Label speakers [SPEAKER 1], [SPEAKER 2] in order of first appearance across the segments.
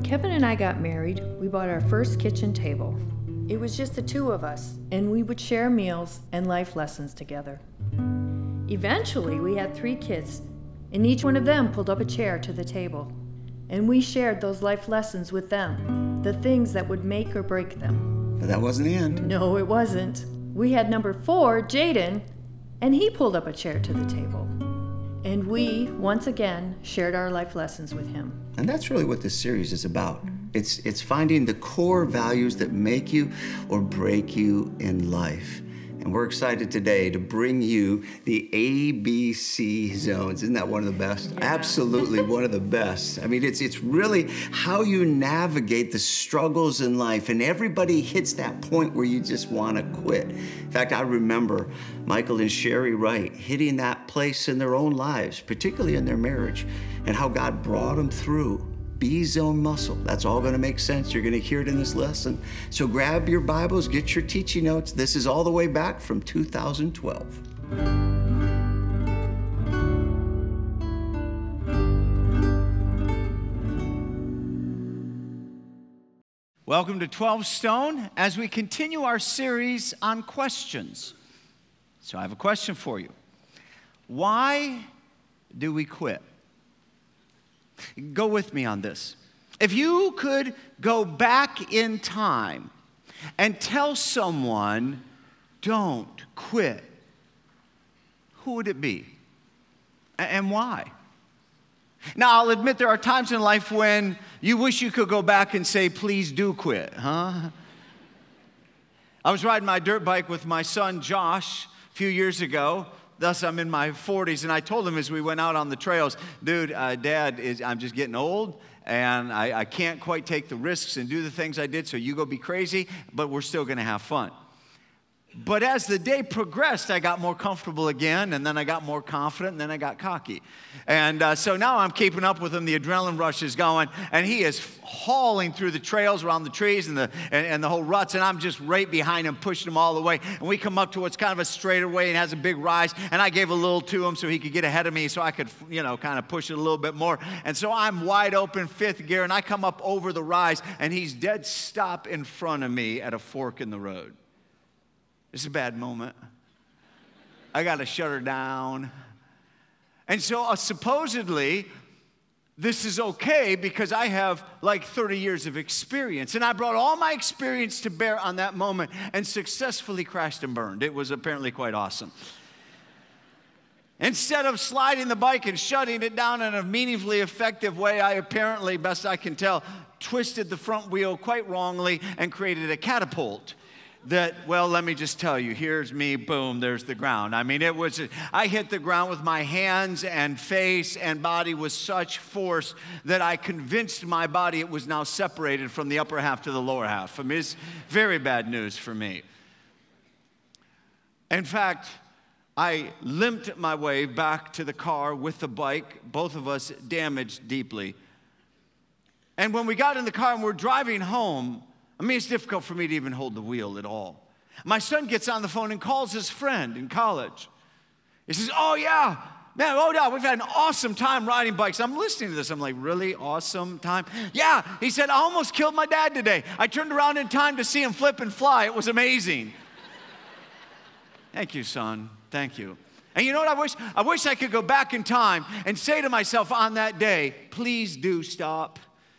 [SPEAKER 1] When Kevin and I got married, we bought our first kitchen table. It was just the two of us, and we would share meals and life lessons together. Eventually, we had three kids, and each one of them pulled up a chair to the table. And we shared those life lessons with them, the things that would make or break them.
[SPEAKER 2] But that wasn't the end.
[SPEAKER 1] No, it wasn't. We had number four, Jaden, and he pulled up a chair to the table. And we, once again, shared our life lessons with him.
[SPEAKER 2] And that's really what this series is about. It's, it's finding the core values that make you or break you in life. And we're excited today to bring you the ABC zones. Isn't that one of the best? Yeah. Absolutely one of the best. I mean, it's, it's really how you navigate the struggles in life. And everybody hits that point where you just want to quit. In fact, I remember Michael and Sherry Wright hitting that place in their own lives, particularly in their marriage, and how God brought them through. B zone muscle. That's all going to make sense. You're going to hear it in this lesson. So grab your Bibles, get your teaching notes. This is all the way back from 2012.
[SPEAKER 3] Welcome to 12 Stone as we continue our series on questions. So, I have a question for you. Why do we quit? Go with me on this. If you could go back in time and tell someone, don't quit, who would it be? And why? Now, I'll admit there are times in life when you wish you could go back and say, please do quit, huh? I was riding my dirt bike with my son Josh a few years ago, thus I'm in my 40s. And I told him as we went out on the trails, dude, uh, dad, is, I'm just getting old and I, I can't quite take the risks and do the things I did, so you go be crazy, but we're still gonna have fun. But as the day progressed, I got more comfortable again, and then I got more confident, and then I got cocky. And uh, so now I'm keeping up with him. The adrenaline rush is going, and he is hauling through the trails around the trees and the, and, and, the whole ruts, and I'm just right behind him, pushing him all the way. And we come up to what's kind of a straightaway and has a big rise, and I gave a little to him so he could get ahead of me so I could, you know, kind of push it a little bit more. And so I'm wide open, fifth gear, and I come up over the rise, and he's dead stop in front of me at a fork in the road. It's a bad moment. I got to shut her down. And so, uh, supposedly, this is okay because I have like 30 years of experience. And I brought all my experience to bear on that moment and successfully crashed and burned. It was apparently quite awesome. Instead of sliding the bike and shutting it down in a meaningfully effective way, I apparently, best I can tell, twisted the front wheel quite wrongly and created a catapult that, well, let me just tell you, here's me, boom, there's the ground. I mean, it was, I hit the ground with my hands and face and body with such force that I convinced my body it was now separated from the upper half to the lower half. I mean, it's very bad news for me. In fact, I limped my way back to the car with the bike, both of us damaged deeply. And when we got in the car and we're driving home, I mean, it's difficult for me to even hold the wheel at all. My son gets on the phone and calls his friend in college. He says, Oh, yeah, man, oh, yeah, we've had an awesome time riding bikes. I'm listening to this. I'm like, Really? Awesome time? Yeah. He said, I almost killed my dad today. I turned around in time to see him flip and fly. It was amazing. Thank you, son. Thank you. And you know what I wish? I wish I could go back in time and say to myself on that day, please do stop.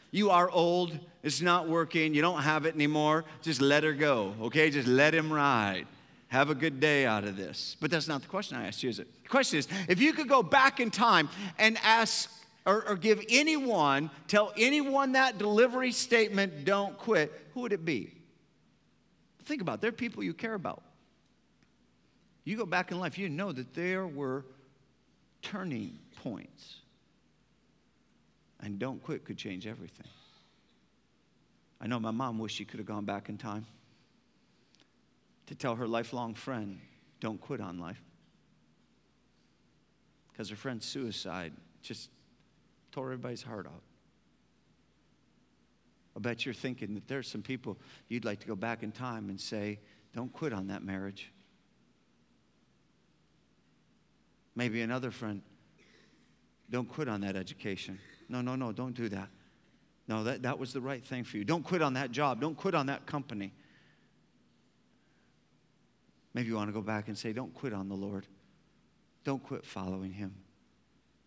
[SPEAKER 3] You are old it's not working, you don't have it anymore, just let her go, okay? Just let him ride. Have a good day out of this. But that's not the question I asked you, is it? The question is if you could go back in time and ask or, or give anyone, tell anyone that delivery statement, don't quit, who would it be? Think about it. They're people you care about. You go back in life, you know that there were turning points. And don't quit could change everything. I know my mom wished she could have gone back in time to tell her lifelong friend, don't quit on life. Because her friend's suicide just tore everybody's heart out. I bet you're thinking that there's some people you'd like to go back in time and say, don't quit on that marriage. Maybe another friend, don't quit on that education. No, no, no, don't do that. No, that, that was the right thing for you. Don't quit on that job. Don't quit on that company. Maybe you want to go back and say, Don't quit on the Lord. Don't quit following Him.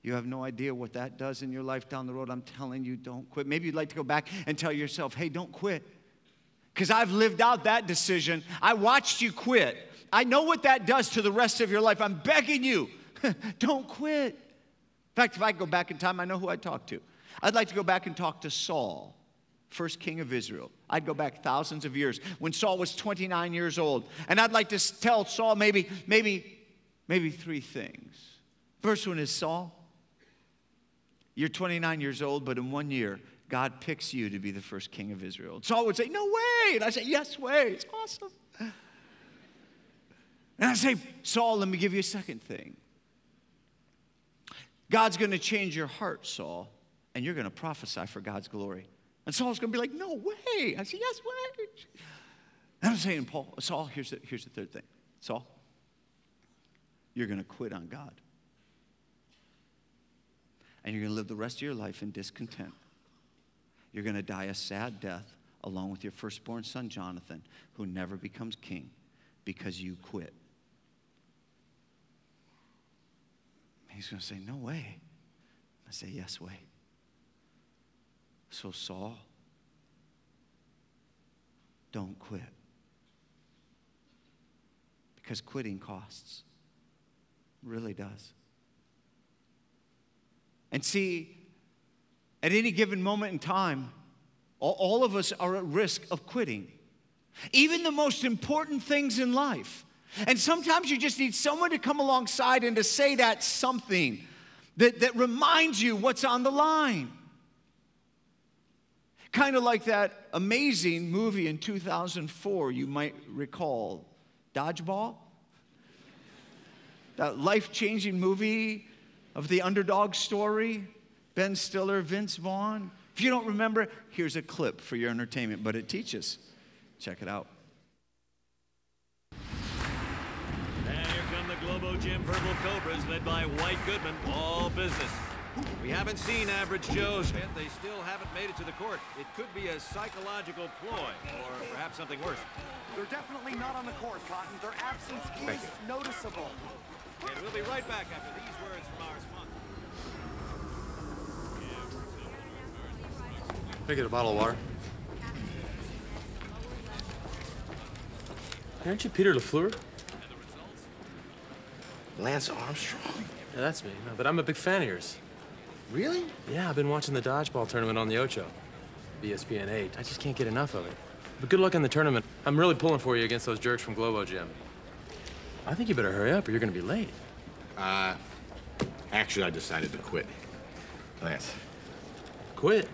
[SPEAKER 3] You have no idea what that does in your life down the road. I'm telling you, don't quit. Maybe you'd like to go back and tell yourself, Hey, don't quit. Because I've lived out that decision. I watched you quit. I know what that does to the rest of your life. I'm begging you, don't quit. In fact, if I go back in time, I know who I'd talk to. I'd like to go back and talk to Saul, first king of Israel. I'd go back thousands of years when Saul was 29 years old. And I'd like to tell Saul maybe, maybe, maybe three things. First one is Saul, you're 29 years old, but in one year, God picks you to be the first king of Israel. Saul would say, No way. And I say, Yes, way. It's awesome. And I say, Saul, let me give you a second thing. God's going to change your heart, Saul, and you're going to prophesy for God's glory. And Saul's going to be like, No way. I say, Yes, way. And I'm saying, Paul, Saul, here's the, here's the third thing. Saul, you're going to quit on God. And you're going to live the rest of your life in discontent. You're going to die a sad death along with your firstborn son, Jonathan, who never becomes king because you quit. He's going to say, No way. I say, Yes, way. So, Saul, don't quit. Because quitting costs. really does. And see, at any given moment in time, all, all of us are at risk of quitting. Even the most important things in life. And sometimes you just need someone to come alongside and to say that something that, that reminds you what's on the line. Kind of like that amazing movie in 2004, you might recall Dodgeball. That life changing movie of the underdog story, Ben Stiller, Vince Vaughn. If you don't remember, here's a clip for your entertainment, but it teaches. Check it out.
[SPEAKER 4] And here come the Globo Gym Purple Cobras led by White Goodman, all business. We haven't seen average Joes yet. They still haven't made it to the court. It could be a psychological ploy, or perhaps something worse.
[SPEAKER 5] They're definitely not on the court, Cotton. Their absence is noticeable.
[SPEAKER 4] And we'll be right back after these words from our sponsor.
[SPEAKER 6] Can I get a bottle of water? Aren't you Peter LaFleur?
[SPEAKER 7] Lance Armstrong.
[SPEAKER 6] Yeah, that's me. No, but I'm a big fan of yours.
[SPEAKER 7] Really?
[SPEAKER 6] Yeah, I've been watching the dodgeball tournament on the Ocho. ESPN 8. I just can't get enough of it. But good luck in the tournament. I'm really pulling for you against those jerks from Globo Gym. I think you better hurry up or you're gonna be late.
[SPEAKER 7] Uh, actually, I decided to quit. Lance.
[SPEAKER 6] Quit?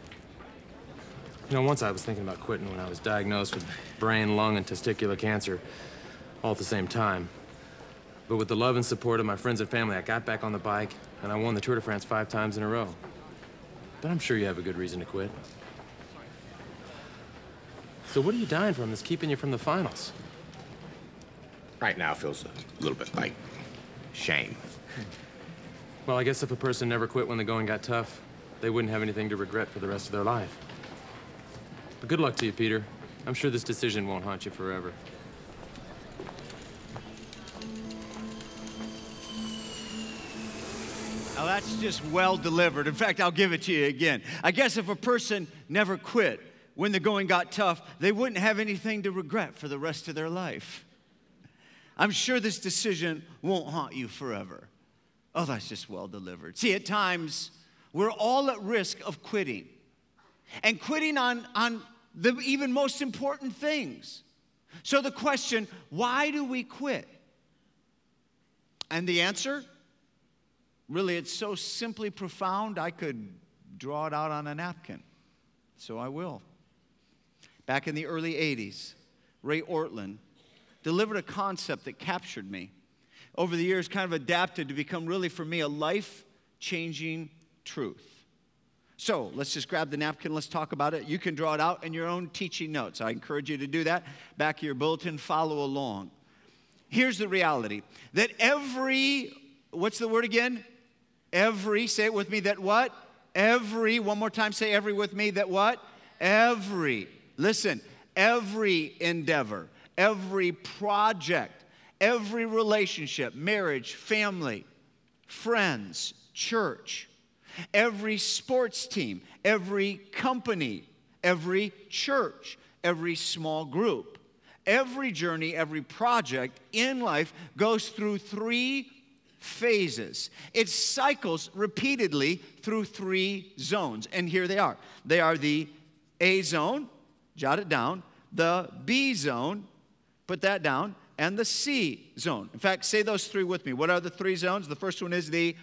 [SPEAKER 6] You know, once I was thinking about quitting when I was diagnosed with brain, lung, and testicular cancer all at the same time. But with the love and support of my friends and family, I got back on the bike and I won the Tour de France five times in a row. But I'm sure you have a good reason to quit. So what are you dying from that's keeping you from the finals?
[SPEAKER 7] Right now feels a little bit like shame.
[SPEAKER 6] Well, I guess if a person never quit when the going got tough, they wouldn't have anything to regret for the rest of their life. But good luck to you, Peter. I'm sure this decision won't haunt you forever.
[SPEAKER 3] Now that's just well delivered. In fact, I'll give it to you again. I guess if a person never quit when the going got tough, they wouldn't have anything to regret for the rest of their life. I'm sure this decision won't haunt you forever. Oh, that's just well delivered. See, at times, we're all at risk of quitting. And quitting on, on the even most important things. So, the question why do we quit? And the answer really, it's so simply profound, I could draw it out on a napkin. So, I will. Back in the early 80s, Ray Ortlund delivered a concept that captured me. Over the years, kind of adapted to become really, for me, a life changing truth. So let's just grab the napkin, let's talk about it. You can draw it out in your own teaching notes. I encourage you to do that. Back of your bulletin, follow along. Here's the reality that every, what's the word again? Every, say it with me, that what? Every, one more time, say every with me, that what? Every, listen, every endeavor, every project, every relationship, marriage, family, friends, church, every sports team, every company, every church, every small group, every journey, every project in life goes through three phases. It cycles repeatedly through three zones. And here they are they are the A zone, jot it down, the B zone, put that down, and the C zone. In fact, say those three with me. What are the three zones? The first one is the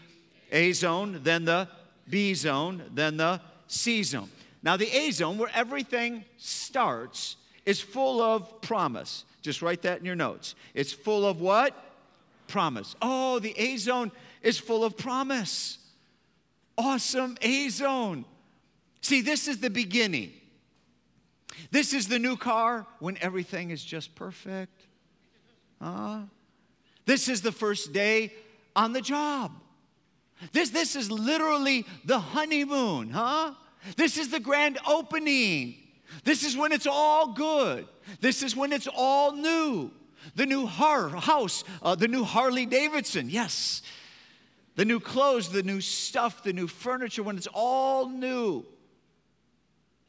[SPEAKER 3] A zone, then the B zone, then the C zone. Now, the A zone, where everything starts, is full of promise. Just write that in your notes. It's full of what? Promise. Oh, the A zone is full of promise. Awesome A zone. See, this is the beginning. This is the new car when everything is just perfect. Uh, this is the first day on the job. This, this is literally the honeymoon, huh? This is the grand opening. This is when it's all good. This is when it's all new. The new har- house, uh, the new Harley Davidson, yes. The new clothes, the new stuff, the new furniture, when it's all new.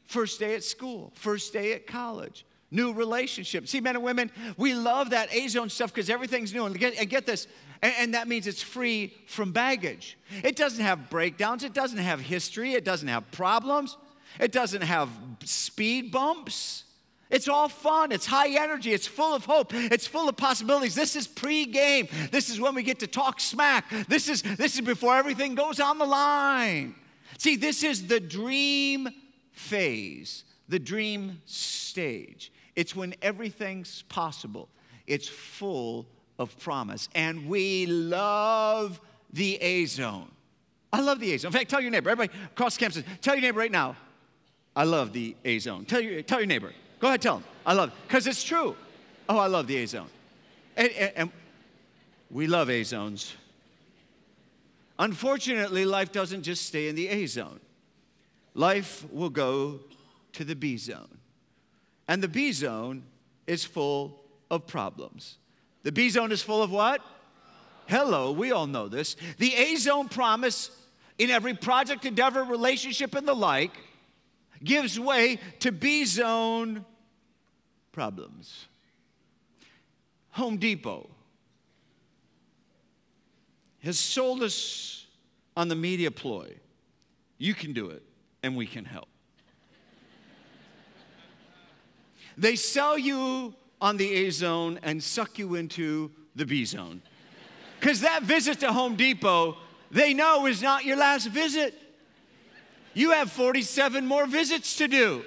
[SPEAKER 3] First day at school, first day at college, new relationship. See, men and women, we love that A zone stuff because everything's new. And get, and get this, and, and, that means it's free from baggage. It doesn't have breakdowns, it doesn't have history, it doesn't have problems, it doesn't have speed bumps. It's all fun. It's high energy. It's full of hope. It's full of possibilities. This is pre-game. This is when we get to talk smack. This is this is before everything goes on the line. See, this is the dream phase, the dream stage. It's when everything's possible. It's full of promise. And we love the A zone. I love the A zone. In fact, tell your neighbor, everybody across campus, tell your neighbor right now, I love the A zone. Tell your, tell your neighbor. Go ahead, tell them. I love it. Because it's true. Oh, I love the A zone. And, and, and we love A zones. Unfortunately, life doesn't just stay in the A zone. Life will go to the B zone. And the B zone is full of problems. The B zone is full of what? Hello, we all know this. The A zone promise in every project, endeavor, relationship, and the like gives way to B zone problems. Home Depot has sold us on the media ploy. You can do it, and we can help. They sell you on the A zone and suck you into the B zone. Because that visit to Home Depot, they know is not your last visit. You have 47 more visits to do.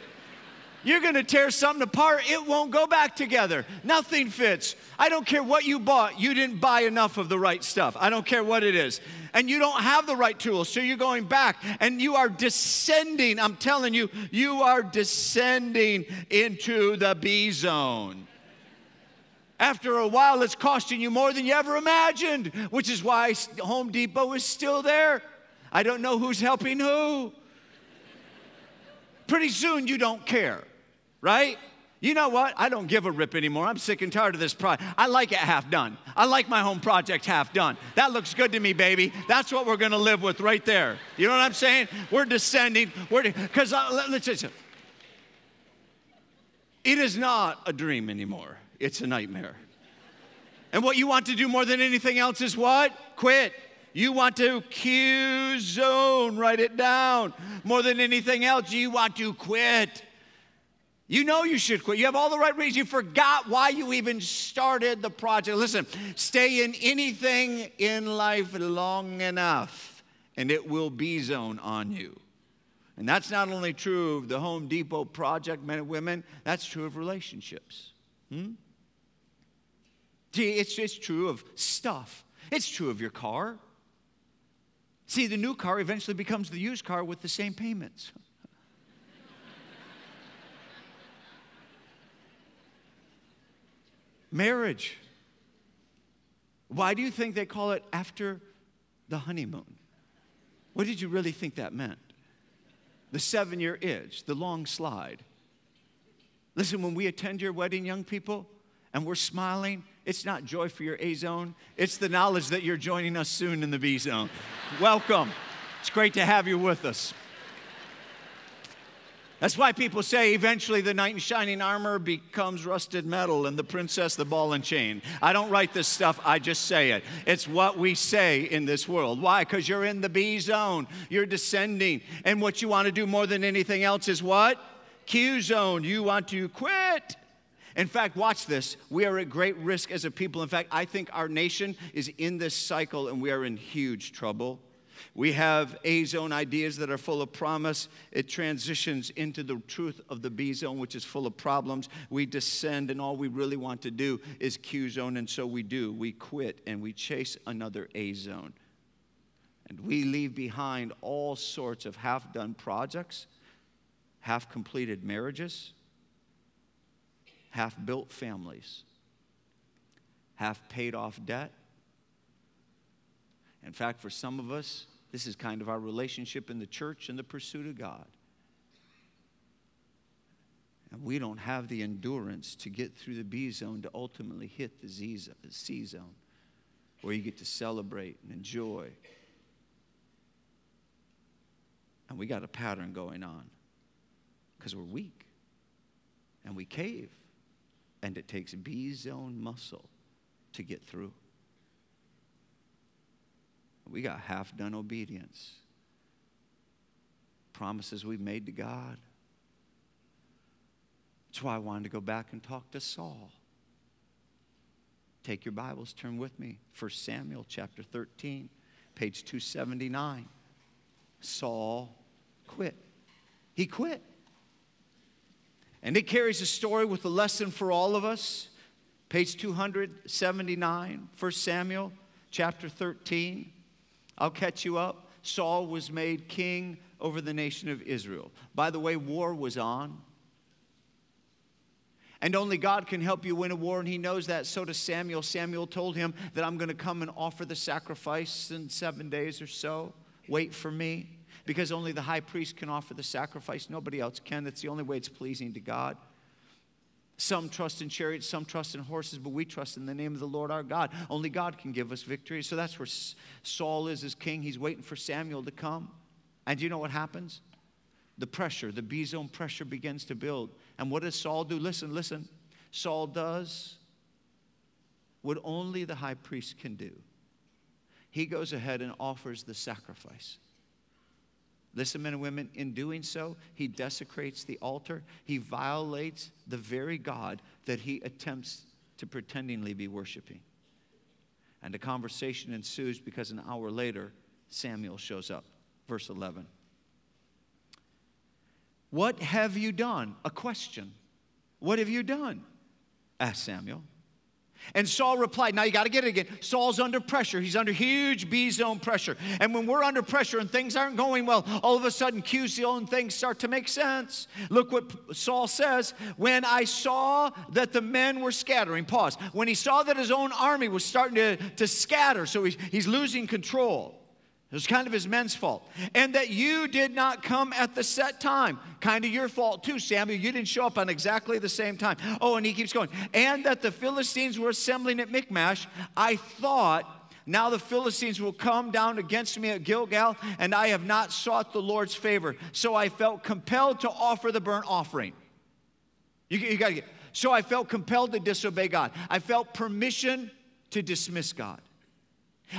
[SPEAKER 3] You're gonna tear something apart, it won't go back together. Nothing fits. I don't care what you bought, you didn't buy enough of the right stuff. I don't care what it is. And you don't have the right tools, so you're going back and you are descending. I'm telling you, you are descending into the B zone. After a while, it's costing you more than you ever imagined, which is why Home Depot is still there. I don't know who's helping who. Pretty soon, you don't care, right? You know what? I don't give a rip anymore. I'm sick and tired of this project. I like it half done. I like my home project half done. That looks good to me, baby. That's what we're going to live with right there. You know what I'm saying? We're descending. We're because uh, let's just. It is not a dream anymore. It's a nightmare. And what you want to do more than anything else is what? Quit. You want to Q zone, write it down. More than anything else, you want to quit. You know you should quit. You have all the right reasons. You forgot why you even started the project. Listen, stay in anything in life long enough, and it will be zone on you. And that's not only true of the Home Depot project, men and women, that's true of relationships. Hmm? It's, it's true of stuff. It's true of your car. See, the new car eventually becomes the used car with the same payments. Marriage. Why do you think they call it after the honeymoon? What did you really think that meant? the seven year itch, the long slide. Listen, when we attend your wedding, young people, and we're smiling, it's not joy for your A zone, it's the knowledge that you're joining us soon in the B zone. Welcome. It's great to have you with us. That's why people say eventually the knight in shining armor becomes rusted metal and the princess the ball and chain. I don't write this stuff, I just say it. It's what we say in this world. Why? Because you're in the B zone, you're descending. And what you want to do more than anything else is what? Q zone. You want to quit. In fact, watch this. We are at great risk as a people. In fact, I think our nation is in this cycle and we are in huge trouble. We have A zone ideas that are full of promise. It transitions into the truth of the B zone, which is full of problems. We descend, and all we really want to do is Q zone, and so we do. We quit and we chase another A zone. And we leave behind all sorts of half done projects, half completed marriages, half built families, half paid off debt. In fact, for some of us, this is kind of our relationship in the church and the pursuit of God. And we don't have the endurance to get through the B zone to ultimately hit the C zone, where you get to celebrate and enjoy. And we got a pattern going on because we're weak and we cave. And it takes B zone muscle to get through. We got half done obedience. Promises we've made to God. That's why I wanted to go back and talk to Saul. Take your Bibles, turn with me. 1 Samuel chapter 13, page 279. Saul quit. He quit. And it carries a story with a lesson for all of us. Page 279, 1 Samuel chapter 13. I'll catch you up. Saul was made king over the nation of Israel. By the way, war was on. And only God can help you win a war, and he knows that. So does Samuel. Samuel told him that I'm going to come and offer the sacrifice in seven days or so. Wait for me, because only the high priest can offer the sacrifice. Nobody else can. That's the only way it's pleasing to God. Some trust in chariots, some trust in horses, but we trust in the name of the Lord our God. Only God can give us victory. So that's where Saul is as king. He's waiting for Samuel to come. And do you know what happens? The pressure, the B zone pressure begins to build. And what does Saul do? Listen, listen. Saul does what only the high priest can do. He goes ahead and offers the sacrifice. Listen, men and women, in doing so, he desecrates the altar. He violates the very God that he attempts to pretendingly be worshiping. And a conversation ensues because an hour later, Samuel shows up. Verse 11. What have you done? A question. What have you done? asked Samuel. And Saul replied, Now you got to get it again. Saul's under pressure. He's under huge B zone pressure. And when we're under pressure and things aren't going well, all of a sudden Q zone things start to make sense. Look what Saul says. When I saw that the men were scattering, pause. When he saw that his own army was starting to, to scatter, so he's, he's losing control. It was kind of his men's fault. And that you did not come at the set time. Kind of your fault too, Samuel. You didn't show up on exactly the same time. Oh, and he keeps going. And that the Philistines were assembling at Michmash. I thought, now the Philistines will come down against me at Gilgal, and I have not sought the Lord's favor. So I felt compelled to offer the burnt offering. You, you got to get. So I felt compelled to disobey God. I felt permission to dismiss God.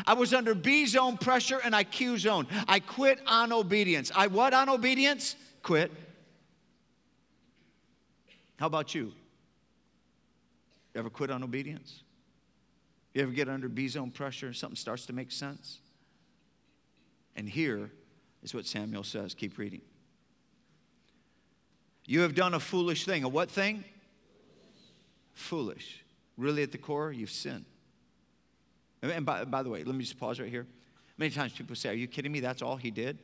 [SPEAKER 3] I was under B zone pressure and I Q zone. I quit on obedience. I what on obedience? Quit. How about you? You ever quit on obedience? You ever get under B zone pressure and something starts to make sense? And here is what Samuel says. Keep reading. You have done a foolish thing. A what thing? Foolish. Really, at the core, you've sinned. And by, by the way, let me just pause right here. Many times people say, Are you kidding me? That's all he did?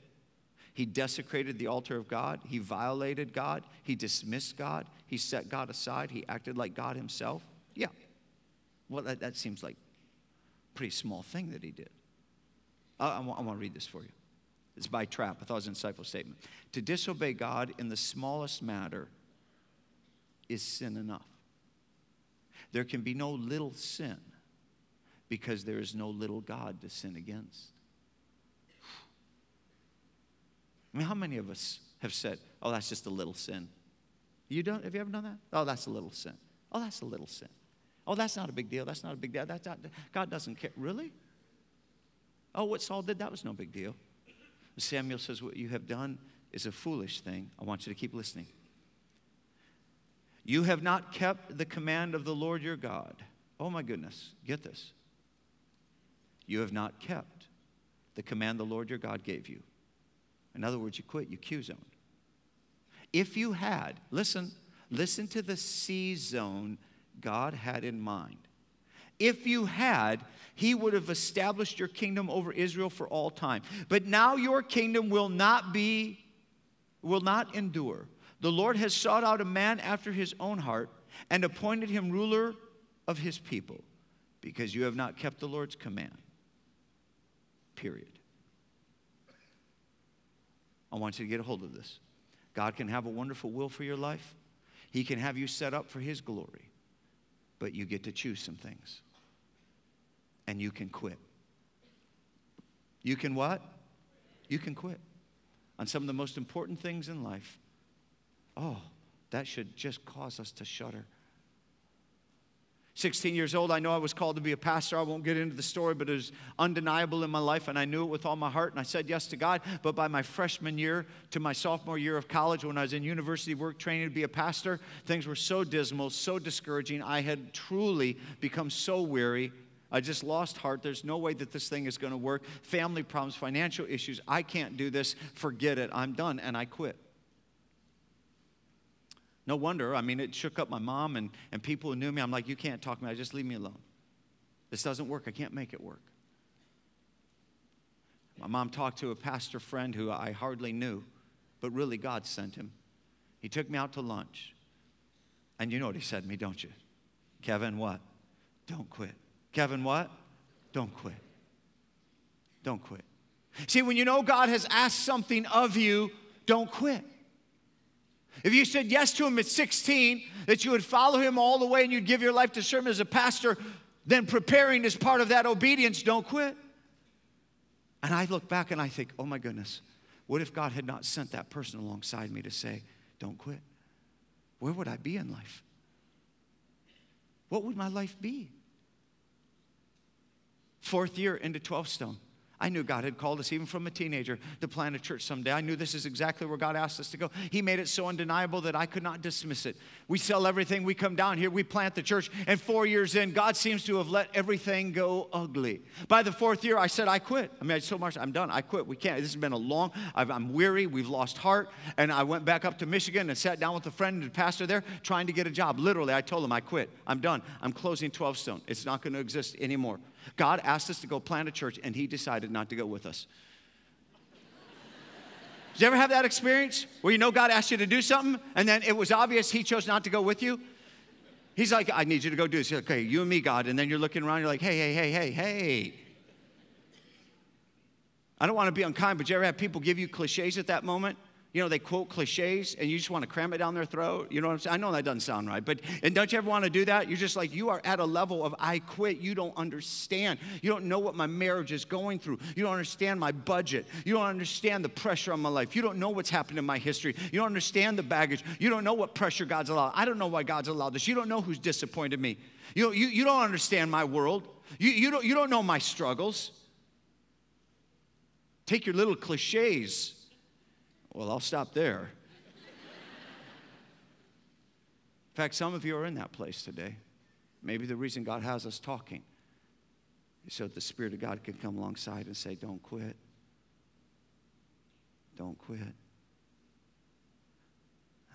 [SPEAKER 3] He desecrated the altar of God. He violated God. He dismissed God. He set God aside. He acted like God himself. Yeah. Well, that, that seems like a pretty small thing that he did. I, I, I want to read this for you. It's by Trapp. I thought it was an insightful statement. To disobey God in the smallest matter is sin enough. There can be no little sin because there is no little God to sin against. I mean, how many of us have said, oh, that's just a little sin? You don't, have you ever done that? Oh, that's a little sin. Oh, that's a little sin. Oh, that's not a big deal. That's not a big deal. That's not, God doesn't care. Really? Oh, what Saul did, that was no big deal. Samuel says, What you have done is a foolish thing. I want you to keep listening. You have not kept the command of the Lord your God. Oh my goodness, get this. You have not kept the command the Lord your God gave you. In other words, you quit, you Q zone. If you had, listen, listen to the C zone God had in mind. If you had, he would have established your kingdom over Israel for all time. But now your kingdom will not be, will not endure. The Lord has sought out a man after his own heart and appointed him ruler of his people because you have not kept the Lord's command. Period. I want you to get a hold of this. God can have a wonderful will for your life, He can have you set up for His glory, but you get to choose some things. And you can quit. You can what? You can quit on some of the most important things in life. Oh, that should just cause us to shudder. 16 years old, I know I was called to be a pastor. I won't get into the story, but it was undeniable in my life, and I knew it with all my heart, and I said yes to God. But by my freshman year to my sophomore year of college, when I was in university work training to be a pastor, things were so dismal, so discouraging. I had truly become so weary. I just lost heart. There's no way that this thing is going to work. Family problems, financial issues. I can't do this. Forget it. I'm done. And I quit. No wonder. I mean, it shook up my mom and, and people who knew me. I'm like, you can't talk to me. Just leave me alone. This doesn't work. I can't make it work. My mom talked to a pastor friend who I hardly knew, but really God sent him. He took me out to lunch. And you know what he said to me, don't you? Kevin, what? Don't quit. Kevin, what? Don't quit. Don't quit. See, when you know God has asked something of you, don't quit. If you said yes to him at 16, that you would follow him all the way and you'd give your life to serve him as a pastor, then preparing is part of that obedience. Don't quit. And I look back and I think, oh my goodness, what if God had not sent that person alongside me to say, don't quit? Where would I be in life? What would my life be? Fourth year into 12 Stone. I knew God had called us, even from a teenager, to plant a church someday. I knew this is exactly where God asked us to go. He made it so undeniable that I could not dismiss it. We sell everything, we come down here, we plant the church, and four years in, God seems to have let everything go ugly. By the fourth year, I said, I quit. I mean, I so much, I'm done. I quit. We can't. This has been a long, I'm weary, we've lost heart. And I went back up to Michigan and sat down with a friend and pastor there trying to get a job. Literally, I told him, I quit. I'm done. I'm closing 12 Stone. It's not going to exist anymore. God asked us to go plant a church, and He decided not to go with us. Did you ever have that experience where you know God asked you to do something, and then it was obvious He chose not to go with you? He's like, I need you to go do this. Like, okay, you and me, God. And then you're looking around, you're like, hey, hey, hey, hey, hey. I don't want to be unkind, but you ever have people give you cliches at that moment? You know, they quote cliches and you just want to cram it down their throat. You know what I'm saying? I know that doesn't sound right, but and don't you ever want to do that? You're just like, you are at a level of I quit. You don't understand. You don't know what my marriage is going through. You don't understand my budget. You don't understand the pressure on my life. You don't know what's happened in my history. You don't understand the baggage. You don't know what pressure God's allowed. I don't know why God's allowed this. You don't know who's disappointed me. You, you, you don't understand my world. You, you, don't, you don't know my struggles. Take your little cliches well, I'll stop there. In fact, some of you are in that place today. Maybe the reason God has us talking is so the Spirit of God can come alongside and say, Don't quit. Don't quit.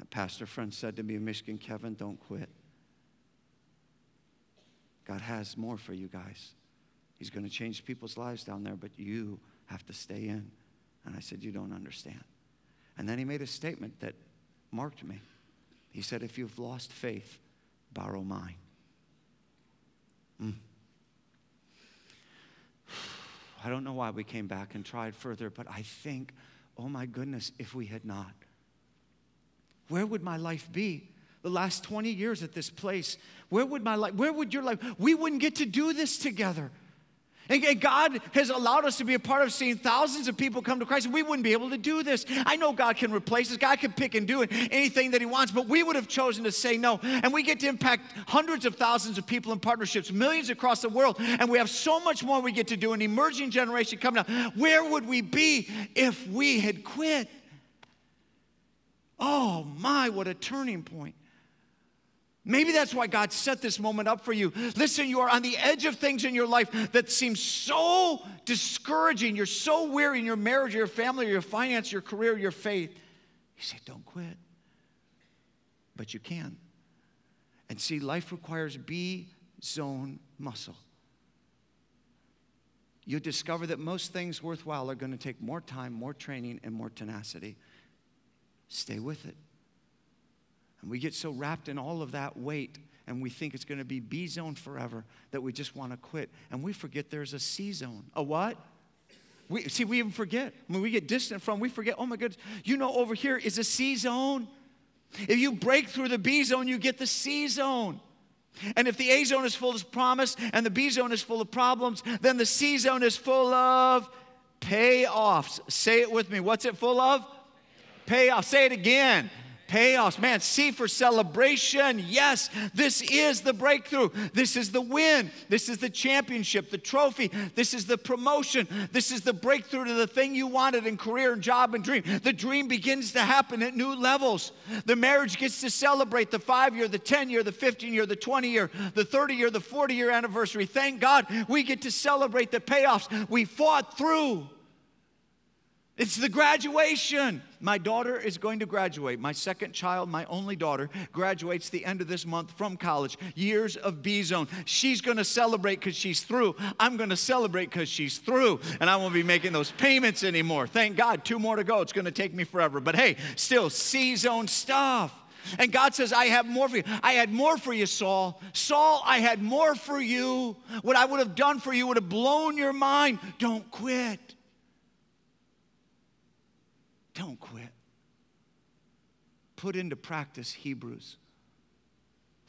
[SPEAKER 3] A pastor friend said to me in Michigan, Kevin, don't quit. God has more for you guys. He's going to change people's lives down there, but you have to stay in. And I said, You don't understand. And then he made a statement that marked me. He said, If you've lost faith, borrow mine. Mm. I don't know why we came back and tried further, but I think, oh my goodness, if we had not, where would my life be? The last 20 years at this place, where would my life, where would your life, we wouldn't get to do this together. And God has allowed us to be a part of seeing thousands of people come to Christ, and we wouldn't be able to do this. I know God can replace us, God can pick and do anything that He wants, but we would have chosen to say no. And we get to impact hundreds of thousands of people in partnerships, millions across the world, and we have so much more we get to do. An emerging generation coming up. Where would we be if we had quit? Oh my, what a turning point. Maybe that's why God set this moment up for you. Listen, you are on the edge of things in your life that seem so discouraging. You're so weary in your marriage, your family, your finance, your career, your faith. He said, Don't quit. But you can. And see, life requires B zone muscle. You discover that most things worthwhile are going to take more time, more training, and more tenacity. Stay with it. And we get so wrapped in all of that weight and we think it's going to be B zone forever that we just want to quit. And we forget there's a C zone. A what? We, see, we even forget. When we get distant from, we forget, oh my goodness, you know, over here is a C zone. If you break through the B zone, you get the C zone. And if the A zone is full of promise and the B zone is full of problems, then the C zone is full of payoffs. Say it with me. What's it full of? Payoffs. Say it again payoffs. Man, see for celebration. Yes, this is the breakthrough. This is the win. This is the championship, the trophy. This is the promotion. This is the breakthrough to the thing you wanted in career and job and dream. The dream begins to happen at new levels. The marriage gets to celebrate the five year, the 10 year, the 15 year, the 20 year, the 30 year, the 40 year anniversary. Thank God we get to celebrate the payoffs we fought through. It's the graduation. My daughter is going to graduate. My second child, my only daughter, graduates the end of this month from college. Years of B zone. She's going to celebrate because she's through. I'm going to celebrate because she's through. And I won't be making those payments anymore. Thank God, two more to go. It's going to take me forever. But hey, still C zone stuff. And God says, I have more for you. I had more for you, Saul. Saul, I had more for you. What I would have done for you would have blown your mind. Don't quit. Don't quit. Put into practice Hebrews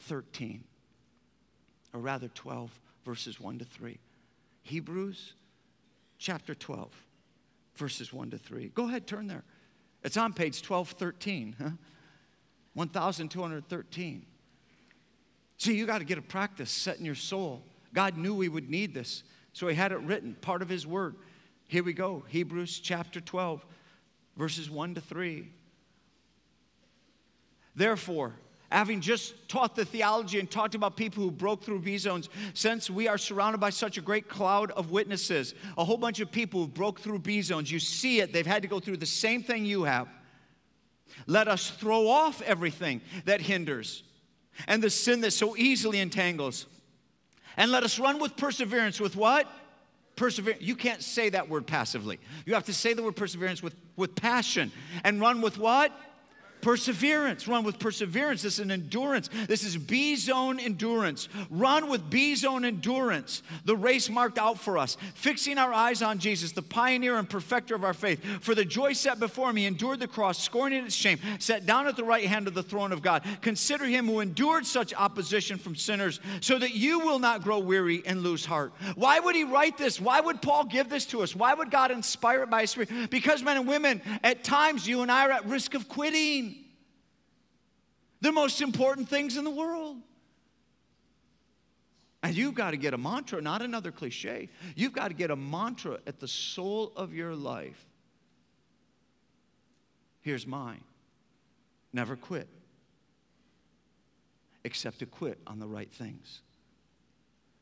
[SPEAKER 3] 13, or rather 12, verses 1 to 3. Hebrews chapter 12, verses 1 to 3. Go ahead, turn there. It's on page 1213, huh? 1213. See, you got to get a practice set in your soul. God knew we would need this, so He had it written, part of His Word. Here we go Hebrews chapter 12, verses 1 to 3. Therefore, having just taught the theology and talked about people who broke through B zones, since we are surrounded by such a great cloud of witnesses, a whole bunch of people who broke through B zones, you see it, they've had to go through the same thing you have. Let us throw off everything that hinders and the sin that so easily entangles. And let us run with perseverance with what? Perseverance. You can't say that word passively. You have to say the word perseverance with, with passion. And run with what? Perseverance. Run with perseverance. This is an endurance. This is B zone endurance. Run with B zone endurance. The race marked out for us. Fixing our eyes on Jesus, the pioneer and perfecter of our faith. For the joy set before me, endured the cross, scorning its shame, sat down at the right hand of the throne of God. Consider him who endured such opposition from sinners, so that you will not grow weary and lose heart. Why would he write this? Why would Paul give this to us? Why would God inspire it by his spirit? Because, men and women, at times you and I are at risk of quitting the most important things in the world. And you've got to get a mantra, not another cliche. You've got to get a mantra at the soul of your life. Here's mine never quit, except to quit on the right things.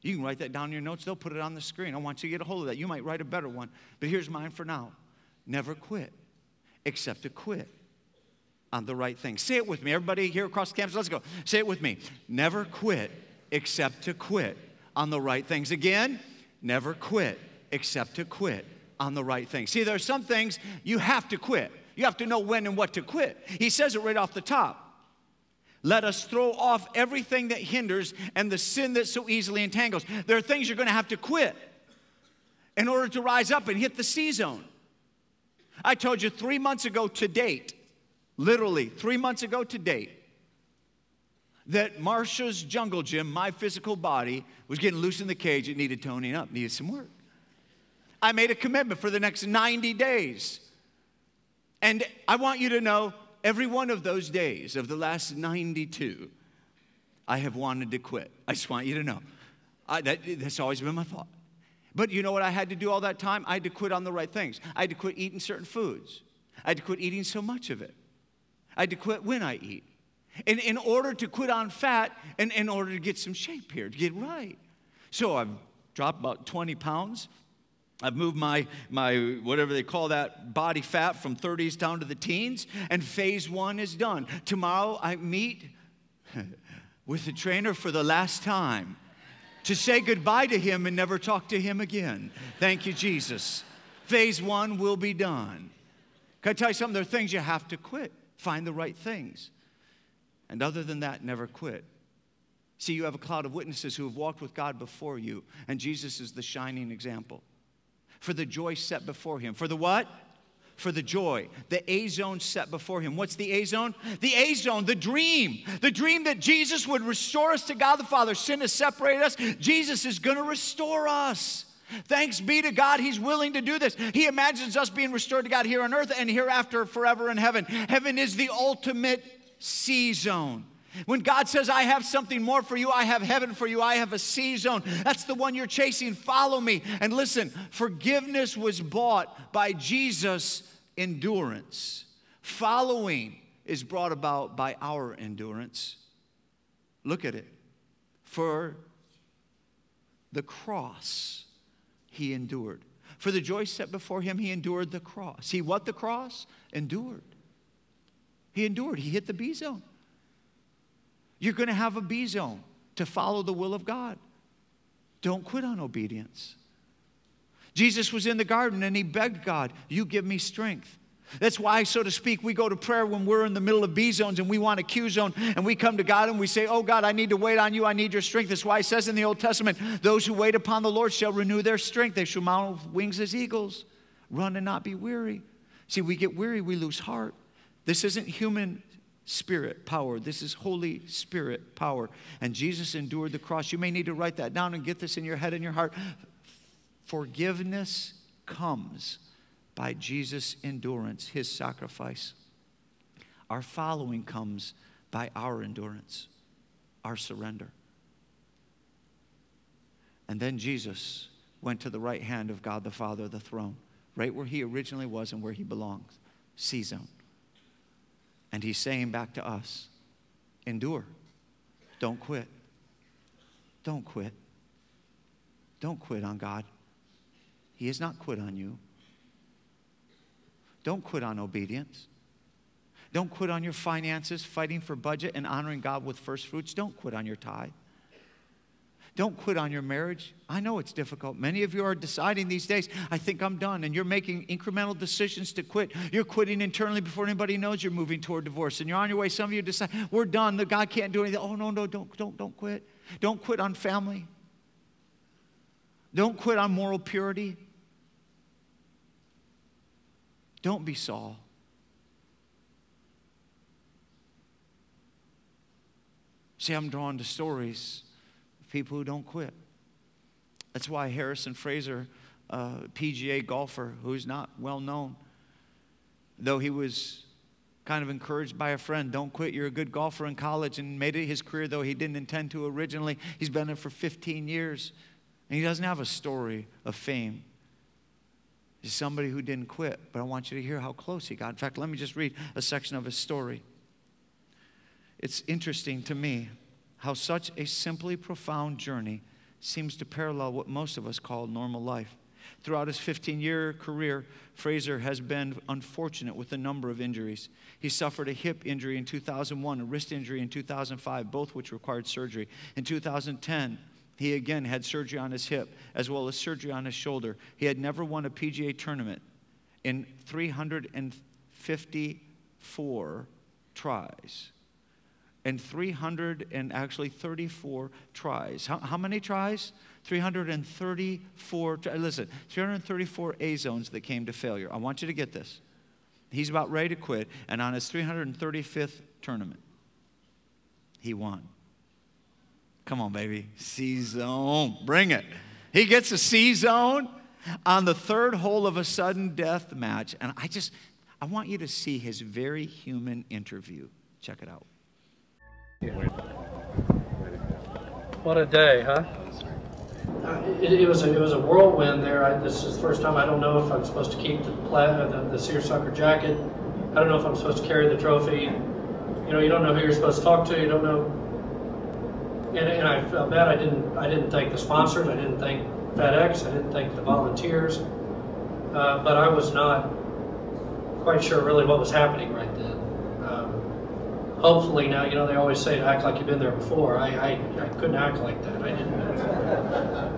[SPEAKER 3] You can write that down in your notes, they'll put it on the screen. I want you to get a hold of that. You might write a better one, but here's mine for now never quit, except to quit on the right thing. Say it with me. Everybody here across the campus, let's go. Say it with me. Never quit except to quit on the right things. Again, never quit except to quit on the right things. See, there are some things you have to quit. You have to know when and what to quit. He says it right off the top. Let us throw off everything that hinders and the sin that so easily entangles. There are things you're going to have to quit. in order to rise up and hit the C zone. I told you three months ago to date, literally three months ago to date, that Marsha's jungle gym, my physical body, was getting loose in the cage. It needed toning up, needed some work. I made a commitment for the next 90 days. And I want you to know every one of those days of the last 92, I have wanted to quit. I just want you to know. I, that, that's always been my thought. But you know what I had to do all that time? I had to quit on the right things. I had to quit eating certain foods. I had to quit eating so much of it. I had to quit when I eat. And in order to quit on fat and in order to get some shape here, to get right. So I've dropped about 20 pounds. I've moved my, my, whatever they call that, body fat from 30s down to the teens, and phase one is done. Tomorrow I meet with the trainer for the last time to say goodbye to him and never talk to him again. Thank you, Jesus. Phase one will be done. Can I tell you something? There are things you have to quit. Find the right things. And other than that, never quit. See, you have a cloud of witnesses who have walked with God before you, and Jesus is the shining example. For the joy set before him. For the what? for the joy, the A zone set before him. What's the A zone? The A zone, the dream, the dream that Jesus would restore us to God the Father. Sin has separated us. Jesus is going to restore us. Thanks be to God, He's willing to do this. He imagines us being restored to God here on earth and hereafter forever in heaven. Heaven is the ultimate C zone. When God says, I have something more for you, I have heaven for you, I have a C zone. That's the one you're chasing. Follow me. And listen, forgiveness was bought by Jesus' endurance. Following is brought about by our endurance. Look at it. For the cross, he endured. For the joy set before him, he endured the cross. He what the cross? Endured. He endured. He hit the B zone. You're going to have a B zone to follow the will of God. Don't quit on obedience. Jesus was in the garden and he begged God, You give me strength. That's why, so to speak, we go to prayer when we're in the middle of B zones and we want a Q zone, and we come to God and we say, Oh God, I need to wait on you. I need your strength. That's why it says in the Old Testament, Those who wait upon the Lord shall renew their strength. They shall mount wings as eagles, run and not be weary. See, we get weary, we lose heart. This isn't human Spirit power. This is Holy Spirit power. And Jesus endured the cross. You may need to write that down and get this in your head and your heart. Forgiveness comes by Jesus' endurance, his sacrifice. Our following comes by our endurance, our surrender. And then Jesus went to the right hand of God the Father, the throne, right where he originally was and where he belongs, C zone. And he's saying back to us endure. Don't quit. Don't quit. Don't quit on God. He has not quit on you. Don't quit on obedience. Don't quit on your finances, fighting for budget and honoring God with first fruits. Don't quit on your tithe. Don't quit on your marriage. I know it's difficult. Many of you are deciding these days, I think I'm done, and you're making incremental decisions to quit. You're quitting internally before anybody knows you're moving toward divorce, and you're on your way. Some of you decide, we're done, the God can't do anything. Oh, no, no, don't, don't, don't quit. Don't quit on family. Don't quit on moral purity. Don't be Saul. See, I'm drawn to stories of people who don't quit. That's why Harrison Frazar, PGA golfer who's not well known, though he was kind of encouraged by a friend, don't quit, you're a good golfer in college, and made it his career, though he didn't intend to originally. He's been in for 15 years, and he doesn't have a story of fame. He's somebody who didn't quit, but I want you to hear how close he got. In fact, let me just read a section of his story. It's interesting to me how such a simply profound journey seems to parallel what most of us call normal life. Throughout his 15 year career, Frazar has been unfortunate with a number of injuries. He suffered a hip injury in 2001, a wrist injury in 2005, both which required surgery. In 2010, he again had surgery on his hip as well as surgery on his shoulder. He had never won a PGA tournament in 354 tries and 300 and actually 34 tries. How, how many tries? 334. Listen, 334 A zones that came to failure. I want you to get this. He's about ready to quit, and on his 335th tournament, he won. Come on, baby. C zone. Bring it. He gets a C zone on the third hole of a sudden death match. And I just, I want you to see his very human interview. Check it out.
[SPEAKER 8] What a day, huh? Uh, it, it, was a, it was a whirlwind there. I, this is the first time I don't know if I'm supposed to keep the, pla- uh, the, the seersucker jacket. I don't know if I'm supposed to carry the trophy. You know, you don't know who you're supposed to talk to. You don't know. And, and I felt bad. I didn't I didn't thank the sponsors. I didn't thank FedEx. I didn't thank the volunteers. Uh, but I was not quite sure really what was happening right then hopefully now, you know, they always say to act like you've been there before. I, I, I couldn't act like that. I didn't,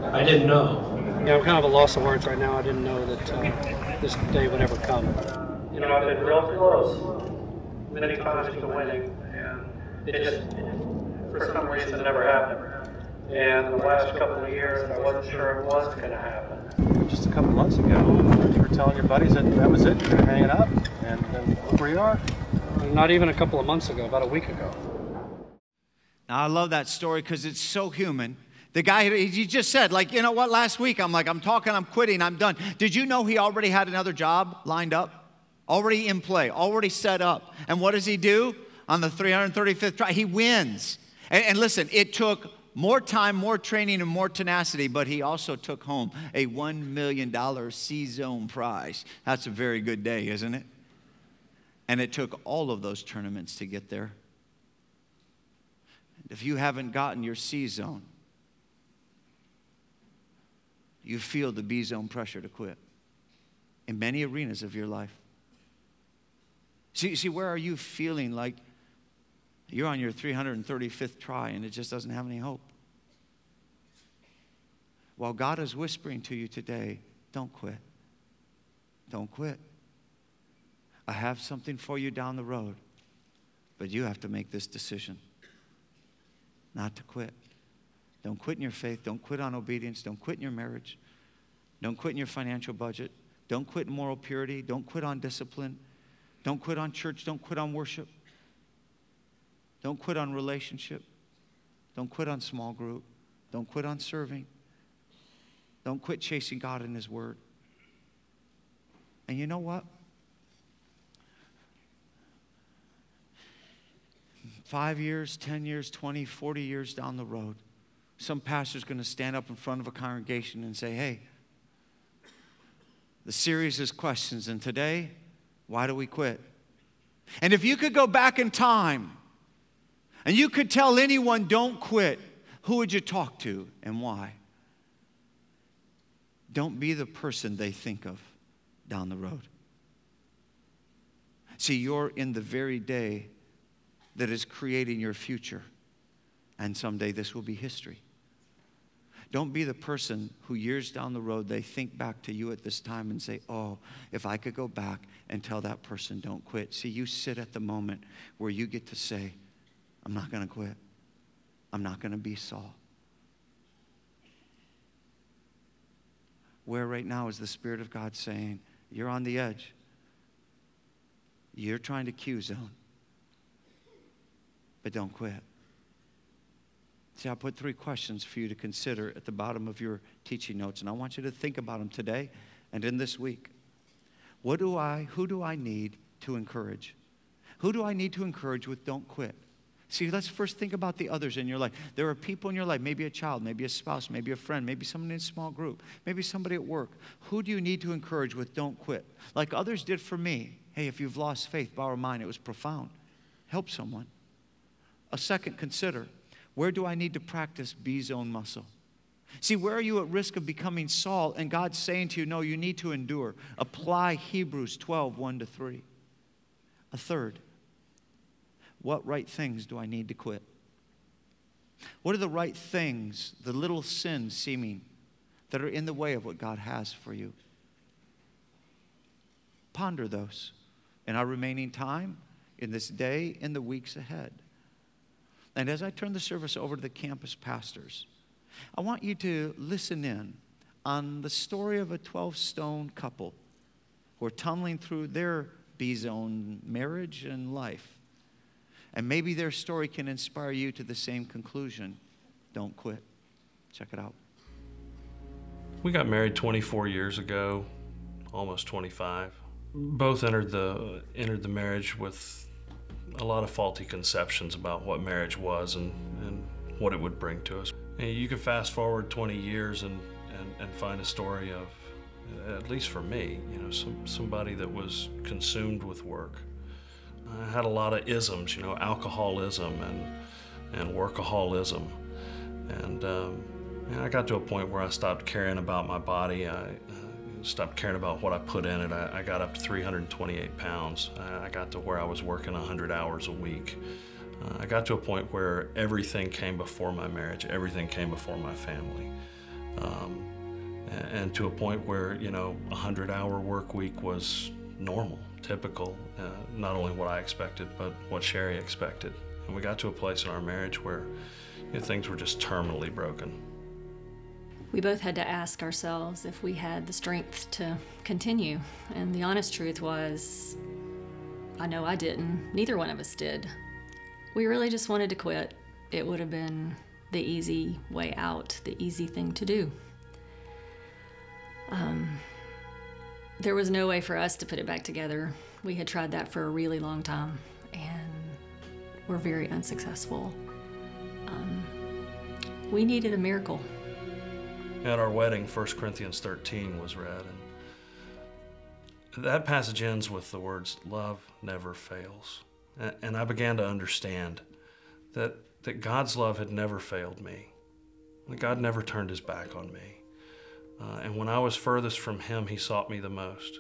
[SPEAKER 8] I didn't know. Yeah, I'm kind of a loss of words right now. I didn't know that uh, this day would ever come. You know, I've been real close many times to winning, and it just, for some reason, it never happened. And the last couple of years, I wasn't sure it was going to happen.
[SPEAKER 9] Just a couple months ago, you were telling your buddies that that was it, you were hanging up, and then look where you are.
[SPEAKER 8] Not even a couple of months ago, about a week ago.
[SPEAKER 3] Now, I love that story because it's so human. The guy, he just said, like, you know what, last week, I'm like, I'm talking, I'm quitting, I'm done. Did you know he already had another job lined up? Already in play, already set up. And what does he do? On the 335th try, he wins. And, and listen, it took more time, more training, and more tenacity, but he also took home a $1 million C Zone prize. That's a very good day, isn't it? And it took all of those tournaments to get there. If you haven't gotten your C zone, you feel the B zone pressure to quit in many arenas of your life. See, see, where are you feeling like you're on your 335th try and it just doesn't have any hope? While God is whispering to you today, don't quit. Don't quit. I have something for you down the road, but you have to make this decision not to quit. Don't quit in your faith. Don't quit on obedience. Don't quit in your marriage. Don't quit in your financial budget. Don't quit in moral purity. Don't quit on discipline. Don't quit on church. Don't quit on worship. Don't quit on relationship. Don't quit on small group. Don't quit on serving. Don't quit chasing God in His Word. And you know what? five years, 10 years, 20, 40 years down the road, some pastor's going to stand up in front of a congregation and say, hey, the series is questions, and today, why do we quit? And if you could go back in time and you could tell anyone, don't quit, who would you talk to and why? Don't be the person they think of down the road. See, you're in the very day that is creating your future. And someday this will be history. Don't be the person who years down the road they think back to you at this time and say, Oh, if I could go back and tell that person, don't quit. See, you sit at the moment where you get to say, I'm not going to quit. I'm not going to be Saul. Where right now is the Spirit of God saying, You're on the edge. You're trying to Q zone but don't quit. See, I put three questions for you to consider at the bottom of your teaching notes, and I want you to think about them today and in this week. What do I, who do I need to encourage? Who do I need to encourage with don't quit? See, let's first think about the others in your life. There are people in your life, maybe a child, maybe a spouse, maybe a friend, maybe someone in a small group, maybe somebody at work. Who do you need to encourage with don't quit? Like others did for me. Hey, if you've lost faith, borrow mine. It was profound. Help someone. A second, consider where do I need to practice B zone muscle? See, where are you at risk of becoming Saul? And God's saying to you, no, you need to endure. Apply Hebrews 12, 1 to 3. A third, what right things do I need to quit? What are the right things, the little sins seeming, that are in the way of what God has for you? Ponder those in our remaining time, in this day, in the weeks ahead. And as I turn the service over to the campus pastors, I want you to listen in on the story of a 12Stone couple who are tumbling through their B zone marriage and life. And maybe their story can inspire you to the same conclusion. Don't quit. Check it out.
[SPEAKER 10] We got married 24 years ago, almost 25. Both entered the entered the marriage with a lot of faulty conceptions about what marriage was and, and what it would bring to us. And you can fast forward 20 years and, and, and find a story of, at least for me, you know, some, somebody that was consumed with work. I had a lot of isms, you know, alcoholism and, and workaholism. And, um, I got to a point where I stopped caring about my body. I uh, stopped caring about what I put in it. I, I got up to 328 pounds. I, I got to where I was working 100 hours a week. Uh, I got to a point where everything came before my marriage, everything came before my family. Um, and, and, to a point where, you know, a 100 hour work week was normal, typical, uh, not only what I expected, but what Sherry expected. And we got to a place in our marriage where you know, things were just terminally broken.
[SPEAKER 11] We both had to ask ourselves if we had the strength to continue. And the honest truth was, I know I didn't. Neither one of us did. We really just wanted to quit. It would have been the easy way out, the easy thing to do. Um, there was no way for us to put it back together. We had tried that for a really long time and were very unsuccessful. Um, we needed a miracle.
[SPEAKER 10] At our wedding, 1 Corinthians 13 was read, and that passage ends with the words, Love never fails. And I began to understand that, that God's love had never failed me. That God never turned his back on me. Uh, and when I was furthest from him, he sought me the most.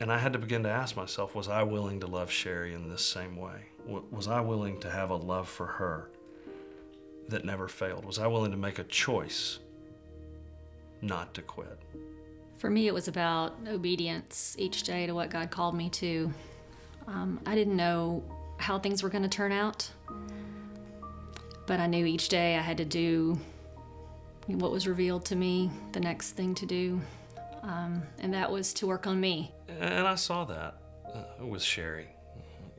[SPEAKER 10] And I had to begin to ask myself was I willing to love Sherry in this same way? Was I willing to have a love for her that never failed? Was I willing to make a choice not to quit?
[SPEAKER 11] For me, it was about obedience each day to what God called me to. Um, I didn't know how things were going to turn out, but I knew each day I had to do what was revealed to me, the next thing to do, um, and that was to work on me.
[SPEAKER 10] And I saw that uh, with Sherry.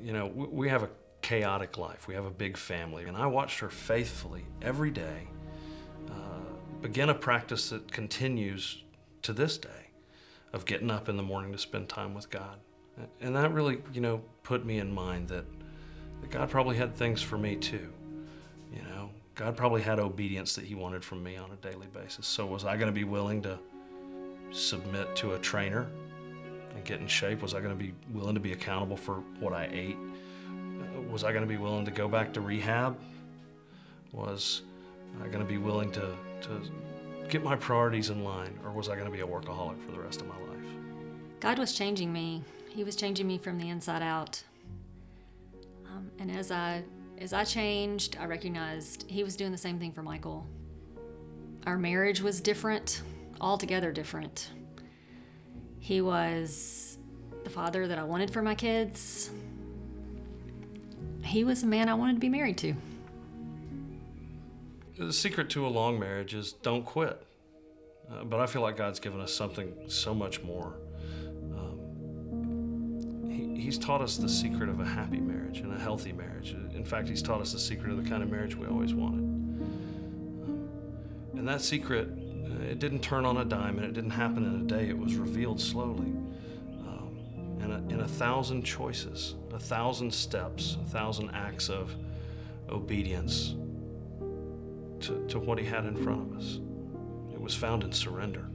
[SPEAKER 10] You know, we, we have a chaotic life, we have a big family, and I watched her faithfully every day uh, begin a practice that continues to this day of getting up in the morning to spend time with God. And that really, you know, put me in mind that, that God probably had things for me too. God probably had obedience that He wanted from me on a daily basis. So was I going to be willing to submit to a trainer and get in shape? Was I going to be willing to be accountable for what I ate? Was I going to be willing to go back to rehab? Was I going to be willing to, to get my priorities in line, or was I going to be a workaholic for the rest of my life?
[SPEAKER 11] God was changing me he was changing me from the inside out. Um, and as I as I changed, I recognized he was doing the same thing for Michael. Our marriage was different, altogether different. He was the father that I wanted for my kids. He was a man I wanted to be married to.
[SPEAKER 10] The secret to a long marriage is don't quit. Uh, but I feel like God's given us something so much more he's taught us the secret of a happy marriage and a healthy marriage. In fact, he's taught us the secret of the kind of marriage we always wanted. And that secret, uh, it didn't turn on a dime and it didn't happen in a day. It was revealed slowly. Um, and a, in a thousand choices, a thousand steps, a thousand acts of obedience to, to what he had in front of us. It was found in surrender.